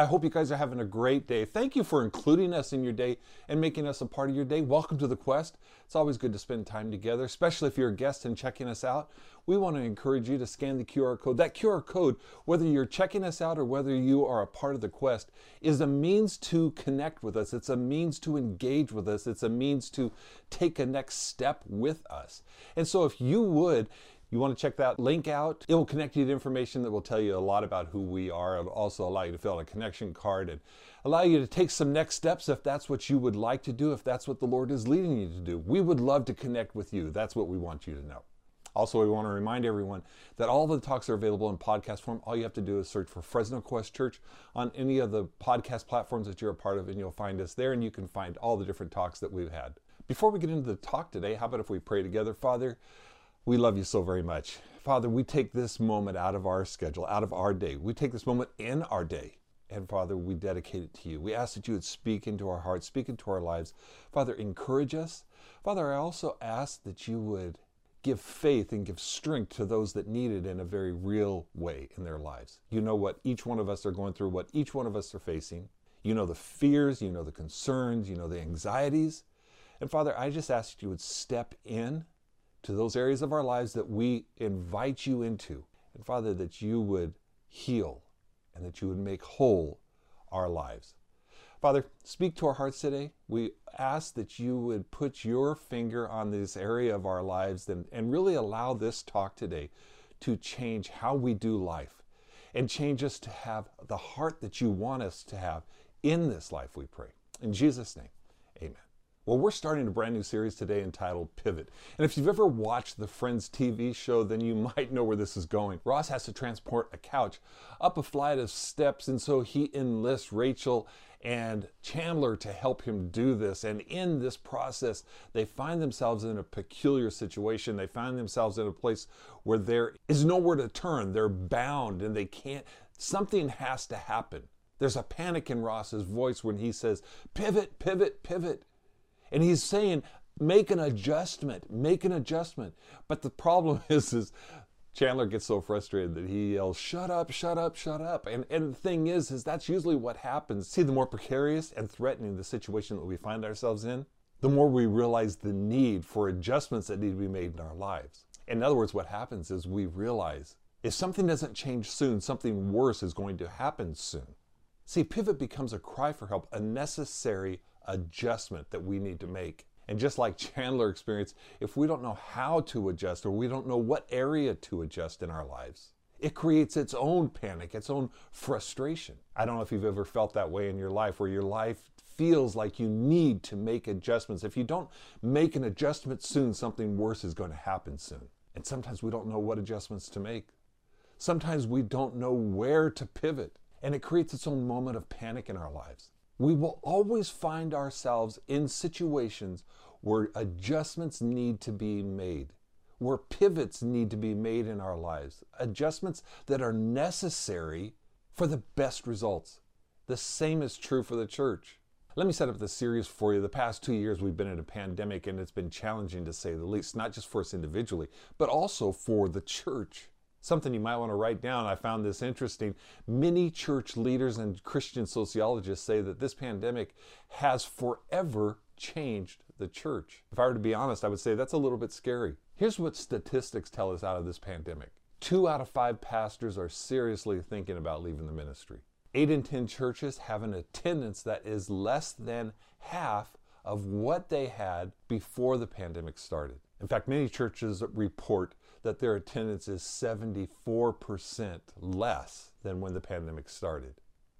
I hope you guys are having a great day. Thank you for including us in your day and making us a part of your day. Welcome to the Quest. It's always good to spend time together, especially if you're a guest and checking us out. We want to encourage you to scan the QR code. That QR code, whether you're checking us out or whether you are a part of the Quest, is a means to connect with us. It's a means to engage with us. It's a means to take a next step with us. And so if you would, you want to check that link out. It will connect you to information that will tell you a lot about who we are. It'll also allow you to fill out a connection card and allow you to take some next steps if that's what you would like to do, if that's what the Lord is leading you to do. We would love to connect with you. That's what we want you to know. Also, we want to remind everyone that all the talks are available in podcast form. All you have to do is search for Fresno Quest Church on any of the podcast platforms that you're a part of, and you'll find us there, and you can find all the different talks that we've had. Before we get into the talk today, how about if we pray together? Father, we love you so very much. Father, we take this moment out of our schedule, out of our day. We take this moment in our day. And Father, we dedicate it to you. We ask that you would speak into our hearts, speak into our lives. Father, encourage us. Father, I also ask that you would give faith and give strength to those that need it in a very real way in their lives. You know what each one of us are going through, what each one of us are facing. You know the fears, you know the concerns, you know the anxieties. And Father, I just ask that you would step in to those areas of our lives that we invite you into. And Father, that you would heal and that you would make whole our lives. Father, speak to our hearts today. We ask that you would put your finger on this area of our lives and, and really allow this talk today to change how we do life and change us to have the heart that you want us to have in this life, we pray. In Jesus' name, amen. Well, we're starting a brand new series today entitled Pivot. And if you've ever watched the Friends TV show, then you might know where this is going. Ross has to transport a couch up a flight of steps, and so he enlists Rachel and Chandler to help him do this. And in this process, they find themselves in a peculiar situation. They find themselves in a place where there is nowhere to turn. They're bound and they can't, something has to happen. There's a panic in Ross's voice when he says, pivot, pivot, pivot. And he's saying, make an adjustment, make an adjustment. But the problem is, is Chandler gets so frustrated that he yells, shut up, shut up, shut up. And, and the thing is, is that's usually what happens. See, the more precarious and threatening the situation that we find ourselves in, the more we realize the need for adjustments that need to be made in our lives. In other words, what happens is we realize if something doesn't change soon, something worse is going to happen soon. See, pivot becomes a cry for help, a necessary adjustment that we need to make. And just like Chandler experienced, if we don't know how to adjust or we don't know what area to adjust in our lives, it creates its own panic, its own frustration. I don't know if you've ever felt that way in your life where your life feels like you need to make adjustments. If you don't make an adjustment soon, something worse is going to happen soon. And sometimes we don't know what adjustments to make. Sometimes we don't know where to pivot. And it creates its own moment of panic in our lives we will always find ourselves in situations where adjustments need to be made, where pivots need to be made in our lives, adjustments that are necessary for the best results. The same is true for the church. Let me set up the series for you. The past two years, we've been in a pandemic, and it's been challenging to say the least, not just for us individually, but also for the church. Something you might want to write down. I found this interesting. Many church leaders and Christian sociologists say that this pandemic has forever changed the church. If I were to be honest, I would say that's a little bit scary. Here's what statistics tell us out of this pandemic two out of five pastors are seriously thinking about leaving the ministry. Eight in 10 churches have an attendance that is less than half of what they had before the pandemic started. In fact, many churches report that their attendance is 74% less than when the pandemic started.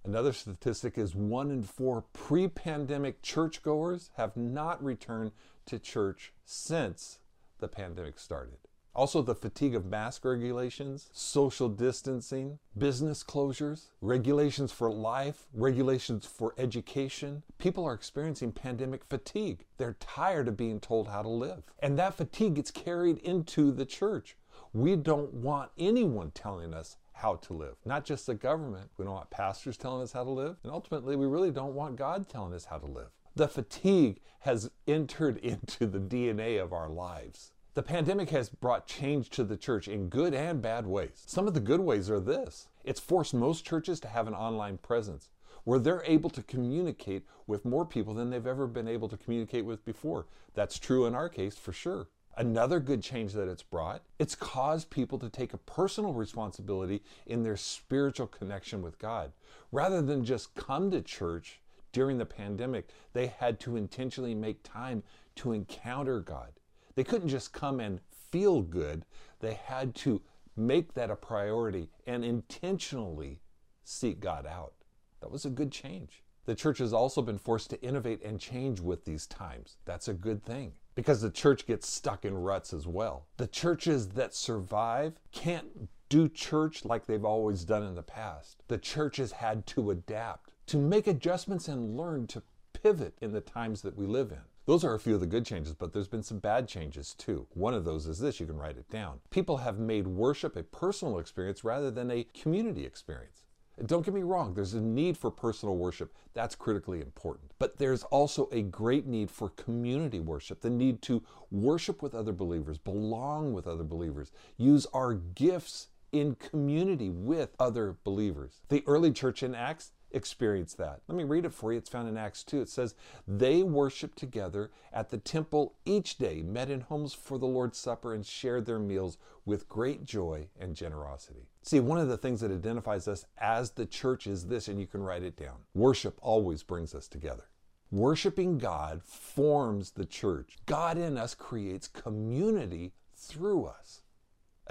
Another statistic is one in four pre pandemic churchgoers have not returned to church since the pandemic started. Also, the fatigue of mask regulations, social distancing, business closures, regulations for life, regulations for education. People are experiencing pandemic fatigue. They're tired of being told how to live. And that fatigue gets carried into the church. We don't want anyone telling us how to live, not just the government. We don't want pastors telling us how to live. And ultimately, we really don't want God telling us how to live. The fatigue has entered into the DNA of our lives. The pandemic has brought change to the church in good and bad ways. Some of the good ways are this it's forced most churches to have an online presence where they're able to communicate with more people than they've ever been able to communicate with before. That's true in our case for sure. Another good change that it's brought, it's caused people to take a personal responsibility in their spiritual connection with God. Rather than just come to church during the pandemic, they had to intentionally make time to encounter God. They couldn't just come and feel good, they had to make that a priority and intentionally seek God out. That was a good change. The church has also been forced to innovate and change with these times. That's a good thing because the church gets stuck in ruts as well. The churches that survive can't do church like they've always done in the past. The church has had to adapt, to make adjustments and learn to pivot in the times that we live in. Those are a few of the good changes, but there's been some bad changes too. One of those is this you can write it down. People have made worship a personal experience rather than a community experience. Don't get me wrong, there's a need for personal worship. That's critically important. But there's also a great need for community worship, the need to worship with other believers, belong with other believers, use our gifts in community with other believers. The early church in Acts experience that. Let me read it for you. It's found in Acts 2. It says, They worshiped together at the temple each day, met in homes for the Lord's Supper, and shared their meals with great joy and generosity. See, one of the things that identifies us as the church is this, and you can write it down worship always brings us together. Worshiping God forms the church. God in us creates community through us.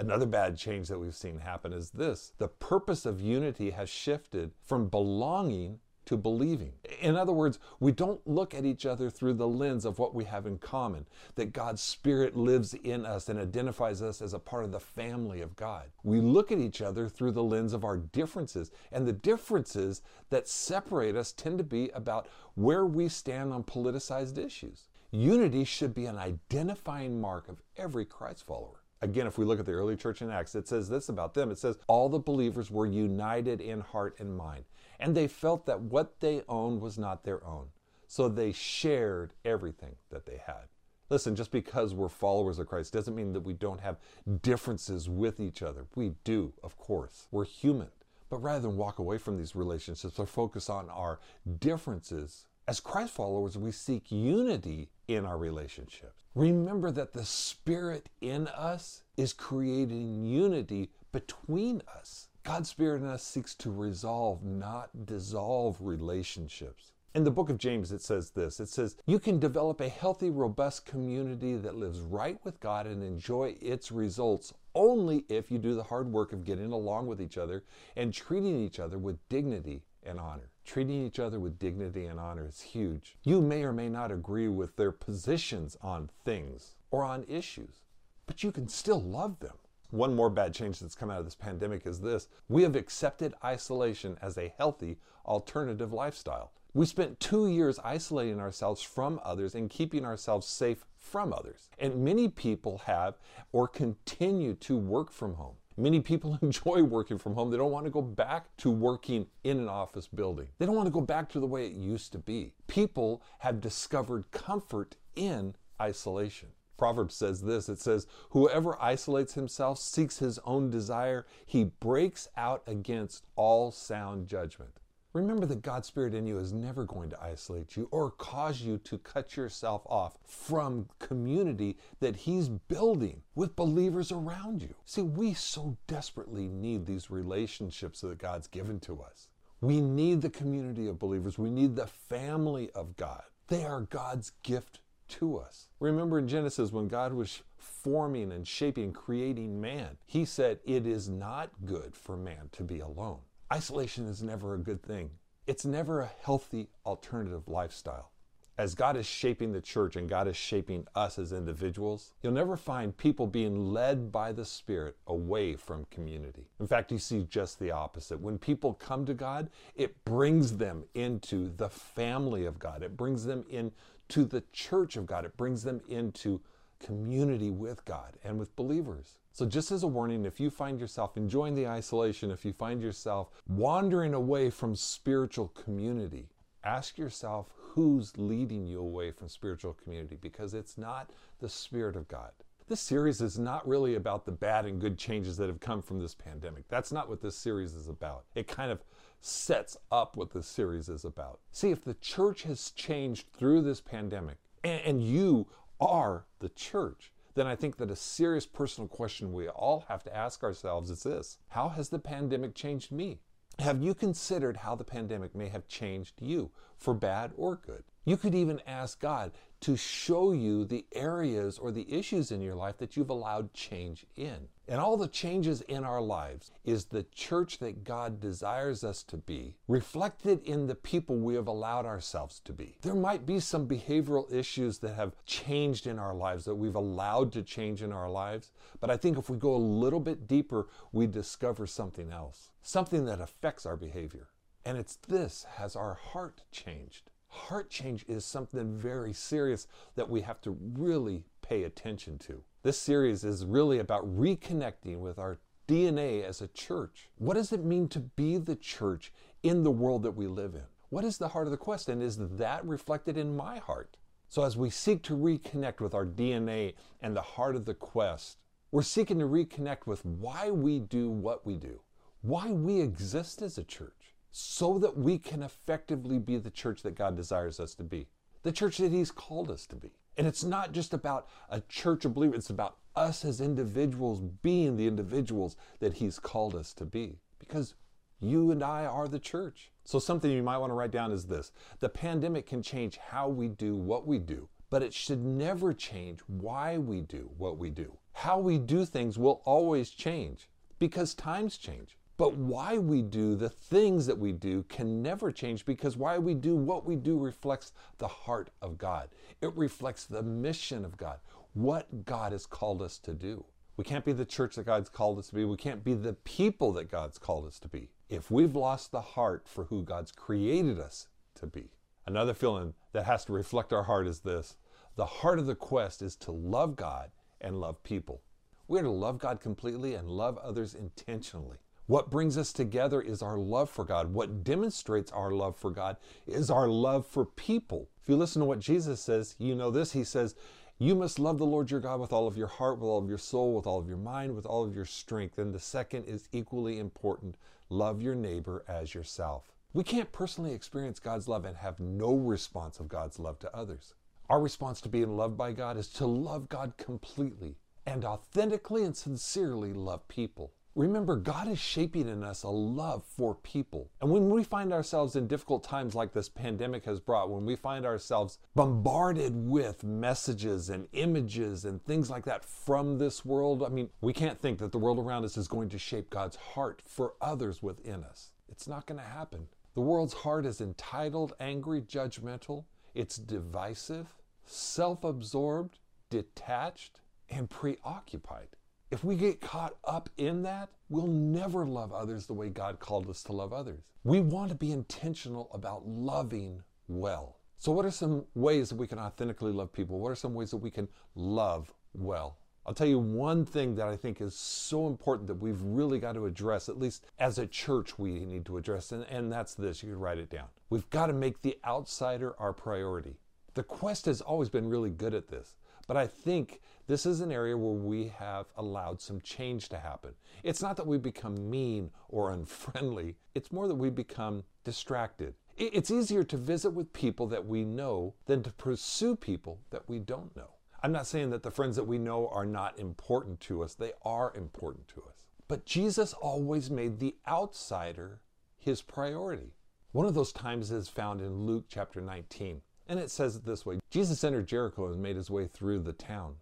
Another bad change that we've seen happen is this the purpose of unity has shifted from belonging to believing. In other words, we don't look at each other through the lens of what we have in common, that God's Spirit lives in us and identifies us as a part of the family of God. We look at each other through the lens of our differences, and the differences that separate us tend to be about where we stand on politicized issues. Unity should be an identifying mark of every Christ follower. Again, if we look at the early church in Acts, it says this about them. It says, All the believers were united in heart and mind, and they felt that what they owned was not their own. So they shared everything that they had. Listen, just because we're followers of Christ doesn't mean that we don't have differences with each other. We do, of course. We're human. But rather than walk away from these relationships or focus on our differences, as Christ followers, we seek unity in our relationships. Remember that the Spirit in us is creating unity between us. God's Spirit in us seeks to resolve, not dissolve relationships. In the book of James, it says this it says, You can develop a healthy, robust community that lives right with God and enjoy its results only if you do the hard work of getting along with each other and treating each other with dignity and honor. Treating each other with dignity and honor is huge. You may or may not agree with their positions on things or on issues, but you can still love them. One more bad change that's come out of this pandemic is this we have accepted isolation as a healthy alternative lifestyle. We spent two years isolating ourselves from others and keeping ourselves safe from others. And many people have or continue to work from home. Many people enjoy working from home. They don't want to go back to working in an office building. They don't want to go back to the way it used to be. People have discovered comfort in isolation. Proverbs says this it says, Whoever isolates himself seeks his own desire, he breaks out against all sound judgment. Remember that God's Spirit in you is never going to isolate you or cause you to cut yourself off from community that He's building with believers around you. See, we so desperately need these relationships that God's given to us. We need the community of believers, we need the family of God. They are God's gift to us. Remember in Genesis when God was forming and shaping, creating man, He said, It is not good for man to be alone. Isolation is never a good thing. It's never a healthy alternative lifestyle. As God is shaping the church and God is shaping us as individuals, you'll never find people being led by the Spirit away from community. In fact, you see just the opposite. When people come to God, it brings them into the family of God, it brings them into the church of God, it brings them into community with God and with believers. So, just as a warning, if you find yourself enjoying the isolation, if you find yourself wandering away from spiritual community, ask yourself who's leading you away from spiritual community because it's not the Spirit of God. This series is not really about the bad and good changes that have come from this pandemic. That's not what this series is about. It kind of sets up what this series is about. See, if the church has changed through this pandemic, and, you are the church, then I think that a serious personal question we all have to ask ourselves is this How has the pandemic changed me? Have you considered how the pandemic may have changed you, for bad or good? You could even ask God to show you the areas or the issues in your life that you've allowed change in. And all the changes in our lives is the church that God desires us to be, reflected in the people we have allowed ourselves to be. There might be some behavioral issues that have changed in our lives that we've allowed to change in our lives, but I think if we go a little bit deeper, we discover something else, something that affects our behavior. And it's this has our heart changed? Heart change is something very serious that we have to really pay attention to. This series is really about reconnecting with our DNA as a church. What does it mean to be the church in the world that we live in? What is the heart of the quest, and is that reflected in my heart? So, as we seek to reconnect with our DNA and the heart of the quest, we're seeking to reconnect with why we do what we do, why we exist as a church so that we can effectively be the church that God desires us to be, the church that He's called us to be. And it's not just about a church of believers, it's about us as individuals being the individuals that He's called us to be. Because you and I are the church. So, something you might want to write down is this the pandemic can change how we do what we do, but it should never change why we do what we do. How we do things will always change because times change. But why we do the things that we do can never change because why we do what we do reflects the heart of God. It reflects the mission of God, what God has called us to do. We can't be the church that God's called us to be. We can't be the people that God's called us to be if we've lost the heart for who God's created us to be. Another feeling that has to reflect our heart is this the heart of the quest is to love God and love people. We're to love God completely and love others intentionally. What brings us together is our love for God. What demonstrates our love for God is our love for people. If you listen to what Jesus says, you know this. He says, You must love the Lord your God with all of your heart, with all of your soul, with all of your mind, with all of your strength. And the second is equally important love your neighbor as yourself. We can't personally experience God's love and have no response of God's love to others. Our response to being loved by God is to love God completely and authentically and sincerely love people. Remember, God is shaping in us a love for people. And when we find ourselves in difficult times like this pandemic has brought, when we find ourselves bombarded with messages and images and things like that from this world, I mean, we can't think that the world around us is going to shape God's heart for others within us. It's not going to happen. The world's heart is entitled, angry, judgmental, it's divisive, self absorbed, detached, and preoccupied. If we get caught up in that, we'll never love others the way God called us to love others. We want to be intentional about loving well. So, what are some ways that we can authentically love people? What are some ways that we can love well? I'll tell you one thing that I think is so important that we've really got to address, at least as a church, we need to address, and, and that's this. You can write it down. We've got to make the outsider our priority. The quest has always been really good at this. But I think this is an area where we have allowed some change to happen. It's not that we become mean or unfriendly, it's more that we become distracted. It's easier to visit with people that we know than to pursue people that we don't know. I'm not saying that the friends that we know are not important to us, they are important to us. But Jesus always made the outsider his priority. One of those times is found in Luke chapter 19. And it says it this way Jesus entered Jericho and made his way through the town.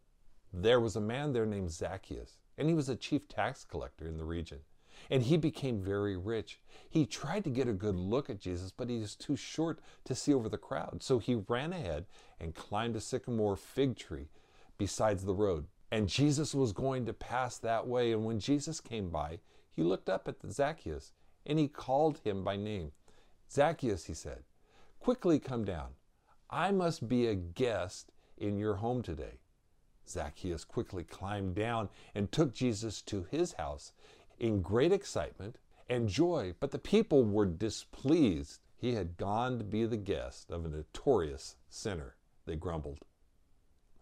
There was a man there named Zacchaeus, and he was a chief tax collector in the region. And he became very rich. He tried to get a good look at Jesus, but he was too short to see over the crowd. So he ran ahead and climbed a sycamore fig tree besides the road. And Jesus was going to pass that way. And when Jesus came by, he looked up at Zacchaeus and he called him by name. Zacchaeus, he said, quickly come down. I must be a guest in your home today. Zacchaeus quickly climbed down and took Jesus to his house in great excitement and joy, but the people were displeased. He had gone to be the guest of a notorious sinner, they grumbled.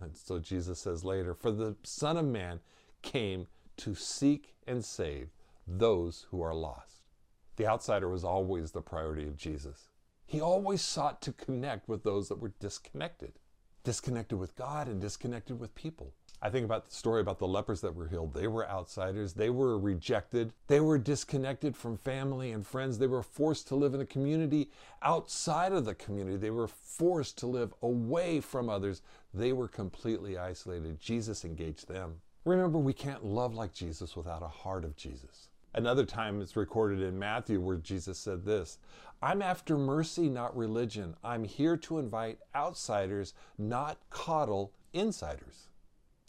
And so Jesus says later, For the Son of Man came to seek and save those who are lost. The outsider was always the priority of Jesus. He always sought to connect with those that were disconnected, disconnected with God and disconnected with people. I think about the story about the lepers that were healed. They were outsiders. They were rejected. They were disconnected from family and friends. They were forced to live in a community outside of the community. They were forced to live away from others. They were completely isolated. Jesus engaged them. Remember, we can't love like Jesus without a heart of Jesus. Another time it's recorded in Matthew where Jesus said this I'm after mercy, not religion. I'm here to invite outsiders, not coddle insiders.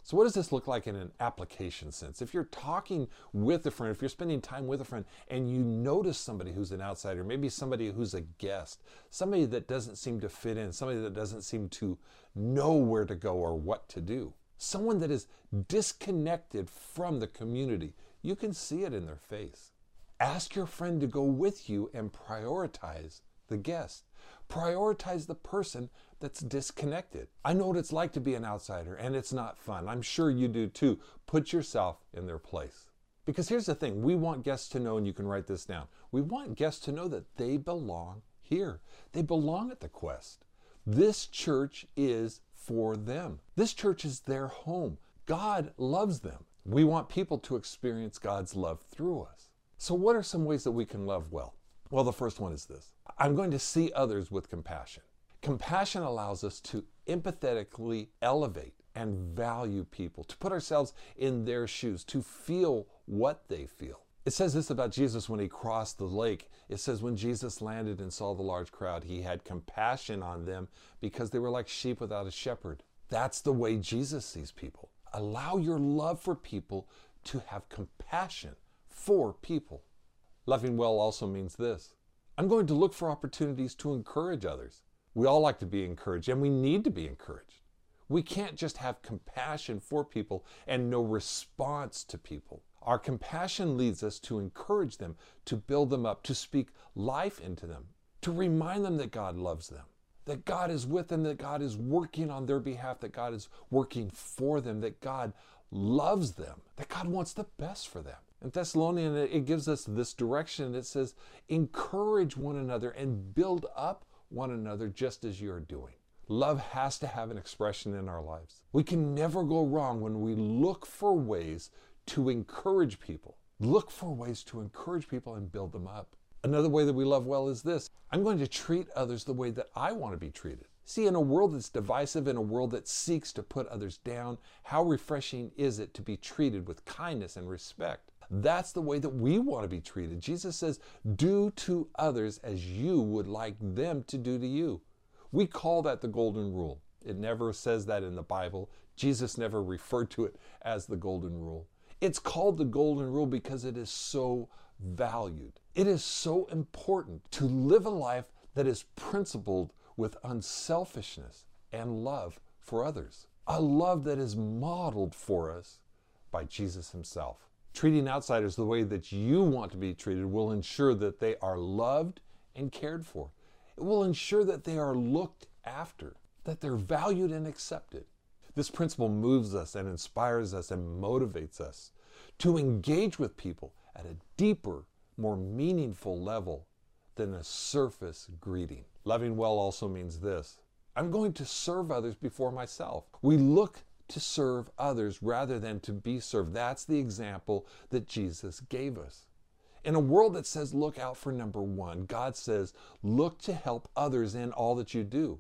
So, what does this look like in an application sense? If you're talking with a friend, if you're spending time with a friend and you notice somebody who's an outsider, maybe somebody who's a guest, somebody that doesn't seem to fit in, somebody that doesn't seem to know where to go or what to do, someone that is disconnected from the community, you can see it in their face. Ask your friend to go with you and prioritize the guest. Prioritize the person that's disconnected. I know what it's like to be an outsider, and it's not fun. I'm sure you do too. Put yourself in their place. Because here's the thing we want guests to know, and you can write this down. We want guests to know that they belong here, they belong at the Quest. This church is for them, this church is their home. God loves them. We want people to experience God's love through us. So, what are some ways that we can love well? Well, the first one is this I'm going to see others with compassion. Compassion allows us to empathetically elevate and value people, to put ourselves in their shoes, to feel what they feel. It says this about Jesus when he crossed the lake. It says, when Jesus landed and saw the large crowd, he had compassion on them because they were like sheep without a shepherd. That's the way Jesus sees people. Allow your love for people to have compassion for people. Loving well also means this I'm going to look for opportunities to encourage others. We all like to be encouraged, and we need to be encouraged. We can't just have compassion for people and no response to people. Our compassion leads us to encourage them, to build them up, to speak life into them, to remind them that God loves them, that God is with them, that God is working on their behalf, that God is working for them, that God loves them, that God wants the best for them. In Thessalonian, it gives us this direction. It says, encourage one another and build up one another just as you are doing. Love has to have an expression in our lives. We can never go wrong when we look for ways to encourage people. Look for ways to encourage people and build them up. Another way that we love well is this I'm going to treat others the way that I want to be treated. See, in a world that's divisive, in a world that seeks to put others down, how refreshing is it to be treated with kindness and respect? That's the way that we want to be treated. Jesus says, Do to others as you would like them to do to you. We call that the golden rule. It never says that in the Bible. Jesus never referred to it as the golden rule. It's called the golden rule because it is so valued. It is so important to live a life that is principled with unselfishness and love for others. A love that is modeled for us by Jesus Himself. Treating outsiders the way that you want to be treated will ensure that they are loved and cared for. It will ensure that they are looked after, that they're valued and accepted. This principle moves us and inspires us and motivates us to engage with people at a deeper, more meaningful level than a surface greeting. Loving well also means this I'm going to serve others before myself. We look to serve others rather than to be served. That's the example that Jesus gave us. In a world that says look out for number one, God says look to help others in all that you do.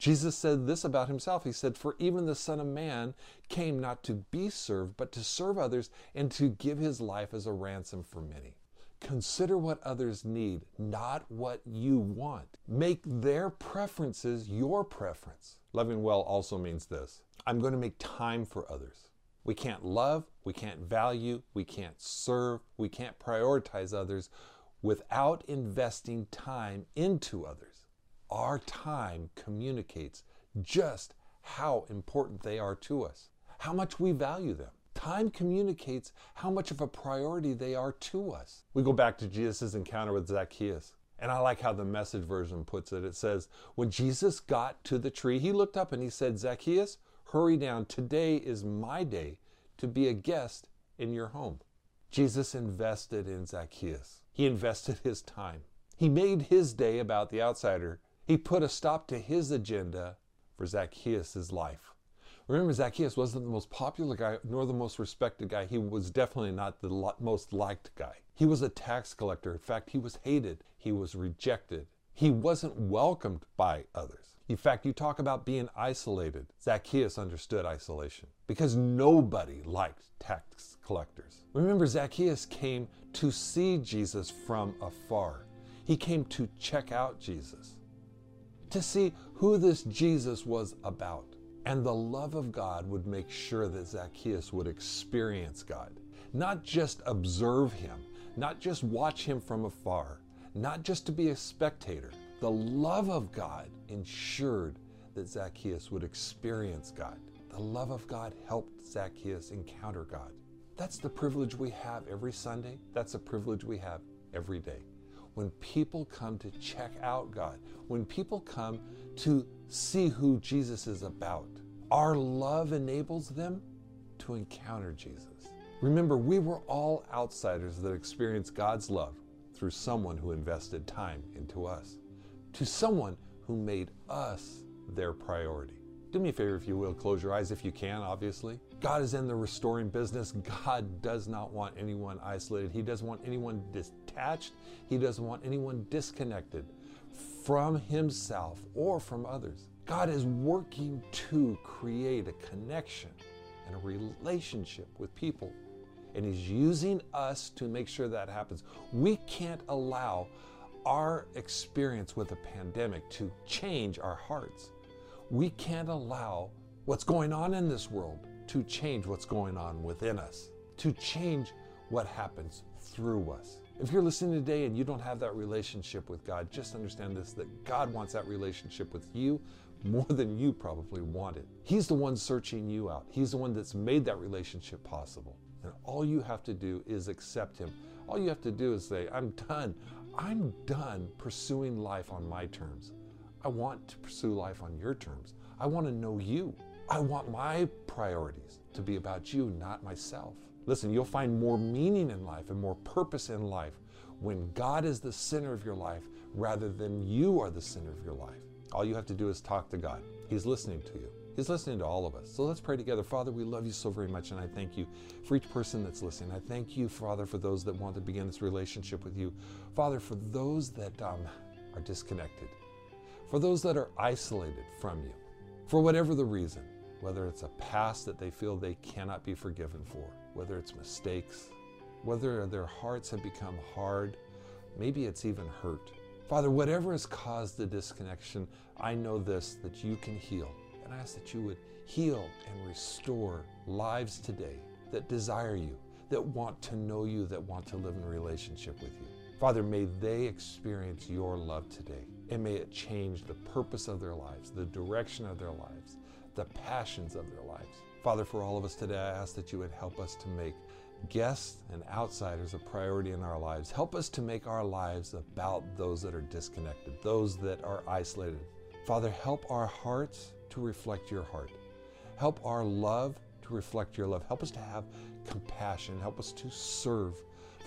Jesus said this about himself. He said, For even the Son of Man came not to be served, but to serve others and to give his life as a ransom for many. Consider what others need, not what you want. Make their preferences your preference. Loving well also means this I'm going to make time for others. We can't love, we can't value, we can't serve, we can't prioritize others without investing time into others. Our time communicates just how important they are to us, how much we value them. Time communicates how much of a priority they are to us. We go back to Jesus' encounter with Zacchaeus. And I like how the message version puts it. It says, When Jesus got to the tree, he looked up and he said, Zacchaeus, Hurry down. Today is my day to be a guest in your home. Jesus invested in Zacchaeus. He invested his time. He made his day about the outsider. He put a stop to his agenda for Zacchaeus' life. Remember, Zacchaeus wasn't the most popular guy nor the most respected guy. He was definitely not the most liked guy. He was a tax collector. In fact, he was hated. He was rejected. He wasn't welcomed by others. In fact, you talk about being isolated. Zacchaeus understood isolation because nobody liked tax collectors. Remember, Zacchaeus came to see Jesus from afar. He came to check out Jesus, to see who this Jesus was about. And the love of God would make sure that Zacchaeus would experience God, not just observe him, not just watch him from afar, not just to be a spectator. The love of God ensured that Zacchaeus would experience God. The love of God helped Zacchaeus encounter God. That's the privilege we have every Sunday. That's a privilege we have every day. When people come to check out God, when people come to see who Jesus is about, our love enables them to encounter Jesus. Remember, we were all outsiders that experienced God's love through someone who invested time into us, to someone who made us their priority. Do me a favor, if you will, close your eyes if you can, obviously. God is in the restoring business. God does not want anyone isolated. He doesn't want anyone He doesn't want anyone disconnected from Himself or from others. God is working to create a connection and a relationship with people. And He's using us to make sure that happens. We can't allow our experience with the pandemic to change our hearts. We can't allow what's going on in this world to change what's going on within us, to change what happens through us. If you're listening today and you don't have that relationship with God, just understand this that God wants that relationship with you more than you probably want it. He's the one searching you out, He's the one that's made that relationship possible. And all you have to do is accept Him. All you have to do is say, I'm done. I'm done pursuing life on my terms. I want to pursue life on your terms. I want to know you. I want my priorities to be about you, not myself. Listen, you'll find more meaning in life and more purpose in life when God is the center of your life rather than you are the center of your life. All you have to do is talk to God. He's listening to you. He's listening to all of us. So let's pray together. Father, we love you so very much, and I thank you for each person that's listening. I thank you, Father, for those that want to begin this relationship with you. Father, for those that um, are disconnected, for those that are isolated from you, for whatever the reason, whether it's a past that they feel they cannot be forgiven for, whether it's mistakes, whether their hearts have become hard, maybe it's even hurt. Father, whatever has caused the disconnection, I know this that you can heal. And I ask that you would heal and restore lives today that desire you, that want to know you, that want to live in relationship with you. Father, may they experience your love today, and may it change the purpose of their lives, the direction of their lives, the passions of their lives. Father, for all of us today, I ask that you would help us to make guests and outsiders a priority in our lives. Help us to make our lives about those that are disconnected, those that are isolated. Father, help our hearts to reflect your heart. Help our love to reflect your love. Help us to have compassion. Help us to serve.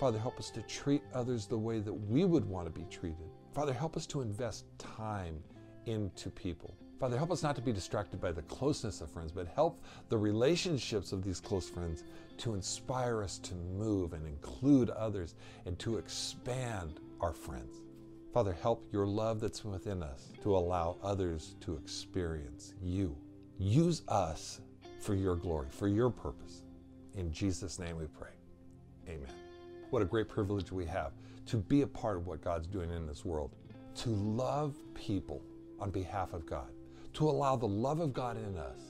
Father, help us to treat others the way that we would want to be treated. Father, help us to invest time into people. Father, help us not to be distracted by the closeness of friends, but help the relationships of these close friends to inspire us to move and include others and to expand our friends. Father, help your love that's within us to allow others to experience you. Use us for your glory, for your purpose. In Jesus' name we pray. Amen. What a great privilege we have to be a part of what God's doing in this world, to love people on behalf of God, to allow the love of God in us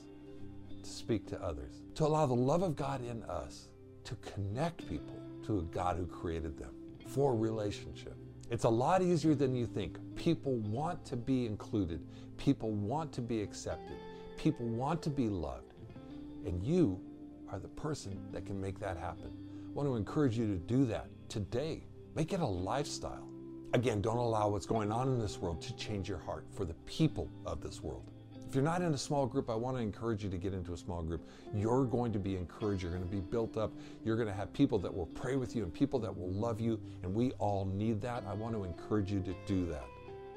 to speak to others, to allow the love of God in us to connect people to a God who created them for relationship. It's a lot easier than you think. People want to be included, people want to be accepted, people want to be loved. And you are the person that can make that happen. I want to encourage you to do that today. Make it a lifestyle. Again, don't allow what's going on in this world to change your heart for the people of this world. You're not in a small group, I want to encourage you to get into a small group. You're going to be encouraged. You're going to be built up. You're going to have people that will pray with you and people that will love you. And we all need that. I want to encourage you to do that.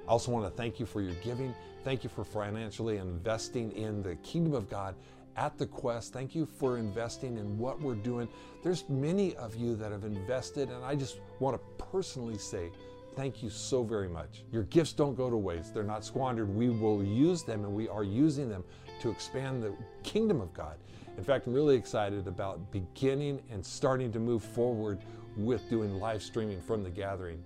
I also want to thank you for your giving. Thank you for financially investing in the kingdom of God at the quest. Thank you for investing in what we're doing. There's many of you that have invested, and I just want to personally say thank you so very much. Your gifts don't go to waste, they're not squandered. We will use them, and we are using them to expand the kingdom of God. In fact, I'm really excited about beginning and starting to move forward with doing live streaming from the gathering.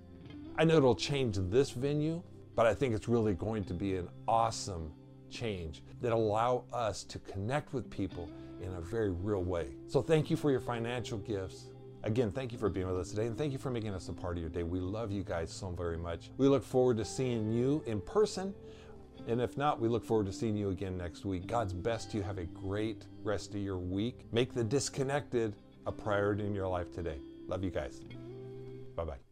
I know it'll change this venue, but I think it's really going to be an awesome change that allow us to connect with people in a very real way. So thank you for your financial gifts. Again, thank you for being with us today and thank you for making us a part of your day. We love you guys so very much. We look forward to seeing you in person. And if not, we look forward to seeing you again next week. God's best you. Have a great rest of your week. Make the disconnected a priority in your life today. Love you guys. Bye bye.